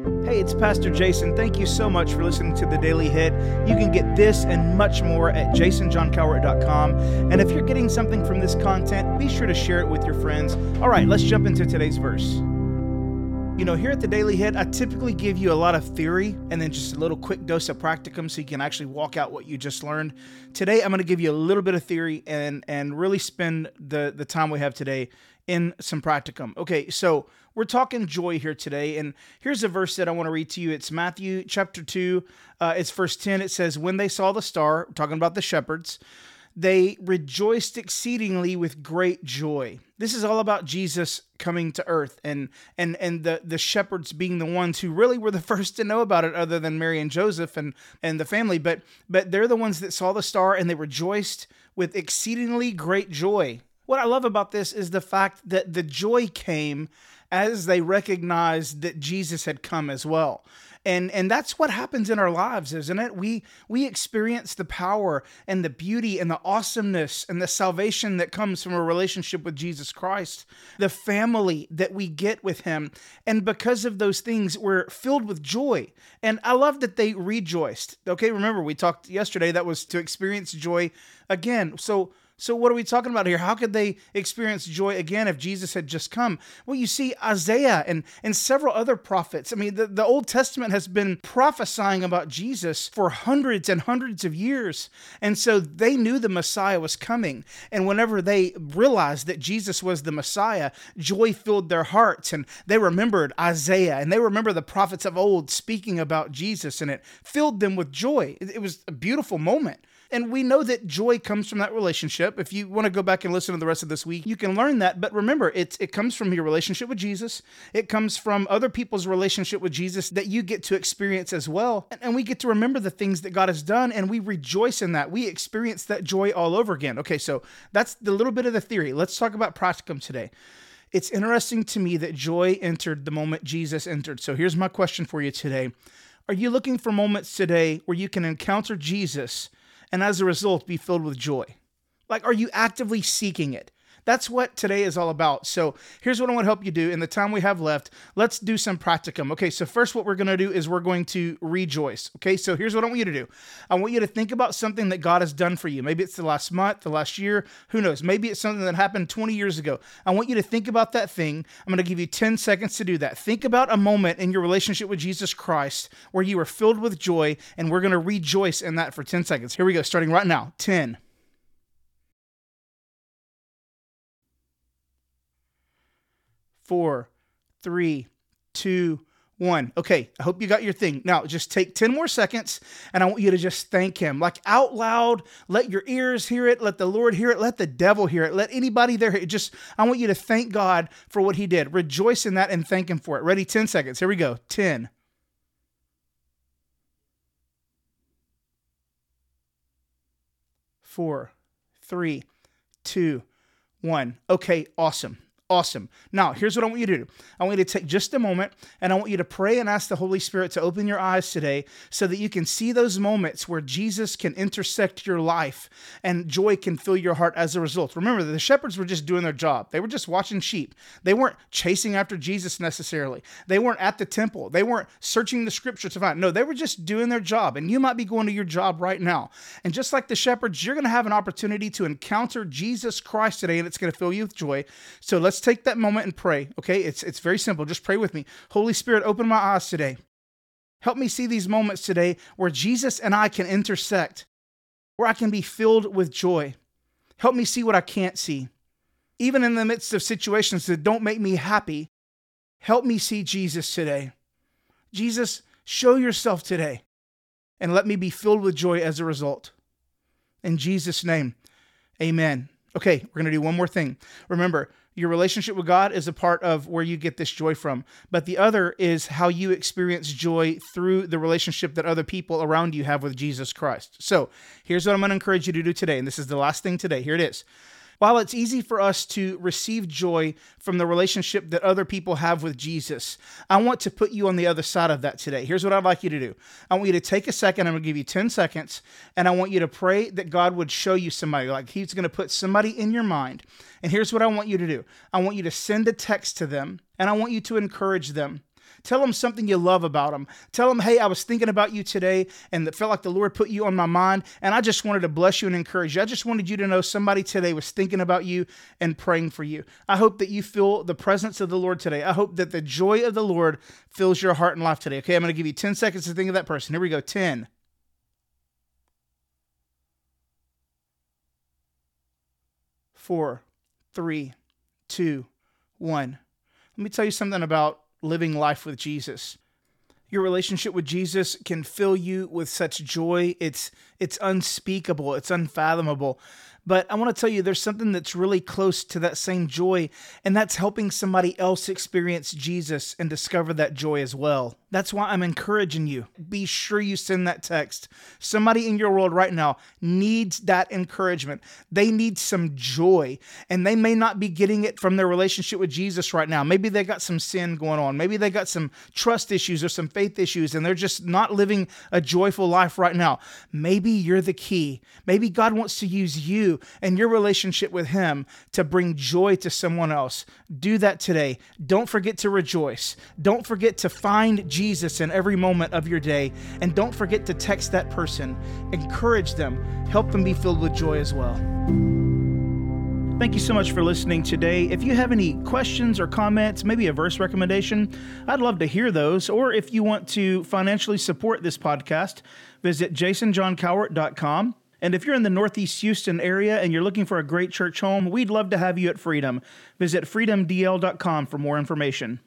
Hey, it's Pastor Jason. Thank you so much for listening to the Daily Hit. You can get this and much more at jasonjohncowart.com. And if you're getting something from this content, be sure to share it with your friends. All right, let's jump into today's verse. You know, here at the Daily Hit, I typically give you a lot of theory and then just a little quick dose of practicum so you can actually walk out what you just learned. Today, I'm going to give you a little bit of theory and and really spend the the time we have today in some practicum. Okay, so we're talking joy here today, and here's a verse that I want to read to you. It's Matthew chapter 2, uh, it's verse 10. It says, When they saw the star, talking about the shepherds, they rejoiced exceedingly with great joy. This is all about Jesus coming to earth and and and the the shepherds being the ones who really were the first to know about it other than Mary and Joseph and and the family but but they're the ones that saw the star and they rejoiced with exceedingly great joy. What I love about this is the fact that the joy came as they recognized that Jesus had come as well. And and that's what happens in our lives, isn't it? We we experience the power and the beauty and the awesomeness and the salvation that comes from a relationship with Jesus Christ, the family that we get with him. And because of those things, we're filled with joy. And I love that they rejoiced. Okay, remember we talked yesterday that was to experience joy again. So so, what are we talking about here? How could they experience joy again if Jesus had just come? Well, you see, Isaiah and, and several other prophets. I mean, the, the Old Testament has been prophesying about Jesus for hundreds and hundreds of years. And so they knew the Messiah was coming. And whenever they realized that Jesus was the Messiah, joy filled their hearts. And they remembered Isaiah and they remember the prophets of old speaking about Jesus, and it filled them with joy. It was a beautiful moment. And we know that joy comes from that relationship. If you want to go back and listen to the rest of this week, you can learn that. But remember, it's, it comes from your relationship with Jesus, it comes from other people's relationship with Jesus that you get to experience as well. And, and we get to remember the things that God has done and we rejoice in that. We experience that joy all over again. Okay, so that's the little bit of the theory. Let's talk about practicum today. It's interesting to me that joy entered the moment Jesus entered. So here's my question for you today. Are you looking for moments today where you can encounter Jesus and as a result be filled with joy? Like, are you actively seeking it? That's what today is all about. So here's what I want to help you do in the time we have left. Let's do some practicum. Okay, so first, what we're going to do is we're going to rejoice. Okay, so here's what I want you to do I want you to think about something that God has done for you. Maybe it's the last month, the last year, who knows? Maybe it's something that happened 20 years ago. I want you to think about that thing. I'm going to give you 10 seconds to do that. Think about a moment in your relationship with Jesus Christ where you were filled with joy, and we're going to rejoice in that for 10 seconds. Here we go, starting right now 10. Four, three, two, one. Okay, I hope you got your thing. Now, just take 10 more seconds and I want you to just thank Him. Like out loud, let your ears hear it, let the Lord hear it, let the devil hear it, let anybody there hear it. Just, I want you to thank God for what He did. Rejoice in that and thank Him for it. Ready? 10 seconds. Here we go. 10. Four, three, two, one. Okay, awesome. Awesome. Now, here's what I want you to do. I want you to take just a moment and I want you to pray and ask the Holy Spirit to open your eyes today so that you can see those moments where Jesus can intersect your life and joy can fill your heart as a result. Remember, that the shepherds were just doing their job, they were just watching sheep. They weren't chasing after Jesus necessarily, they weren't at the temple, they weren't searching the scripture to find. No, they were just doing their job. And you might be going to your job right now. And just like the shepherds, you're going to have an opportunity to encounter Jesus Christ today and it's going to fill you with joy. So let's take that moment and pray. Okay, it's it's very simple. Just pray with me. Holy Spirit, open my eyes today. Help me see these moments today where Jesus and I can intersect, where I can be filled with joy. Help me see what I can't see. Even in the midst of situations that don't make me happy, help me see Jesus today. Jesus, show yourself today and let me be filled with joy as a result. In Jesus' name, amen. Okay, we're going to do one more thing. Remember, your relationship with God is a part of where you get this joy from. But the other is how you experience joy through the relationship that other people around you have with Jesus Christ. So here's what I'm going to encourage you to do today. And this is the last thing today. Here it is. While it's easy for us to receive joy from the relationship that other people have with Jesus, I want to put you on the other side of that today. Here's what I'd like you to do I want you to take a second, I'm going to give you 10 seconds, and I want you to pray that God would show you somebody, like He's going to put somebody in your mind. And here's what I want you to do I want you to send a text to them, and I want you to encourage them. Tell them something you love about them. Tell them, hey, I was thinking about you today and it felt like the Lord put you on my mind. And I just wanted to bless you and encourage you. I just wanted you to know somebody today was thinking about you and praying for you. I hope that you feel the presence of the Lord today. I hope that the joy of the Lord fills your heart and life today. Okay, I'm going to give you 10 seconds to think of that person. Here we go 10. Four, three, two, one. Let me tell you something about living life with Jesus. Your relationship with Jesus can fill you with such joy. It's it's unspeakable, it's unfathomable. But I want to tell you there's something that's really close to that same joy, and that's helping somebody else experience Jesus and discover that joy as well. That's why I'm encouraging you. Be sure you send that text. Somebody in your world right now needs that encouragement. They need some joy, and they may not be getting it from their relationship with Jesus right now. Maybe they got some sin going on. Maybe they got some trust issues or some faith issues, and they're just not living a joyful life right now. Maybe you're the key. Maybe God wants to use you and your relationship with Him to bring joy to someone else. Do that today. Don't forget to rejoice. Don't forget to find Jesus in every moment of your day. And don't forget to text that person, encourage them, help them be filled with joy as well. Thank you so much for listening today. If you have any questions or comments, maybe a verse recommendation, I'd love to hear those. Or if you want to financially support this podcast, visit jasonjohncowart.com. And if you're in the Northeast Houston area and you're looking for a great church home, we'd love to have you at Freedom. Visit freedomdl.com for more information.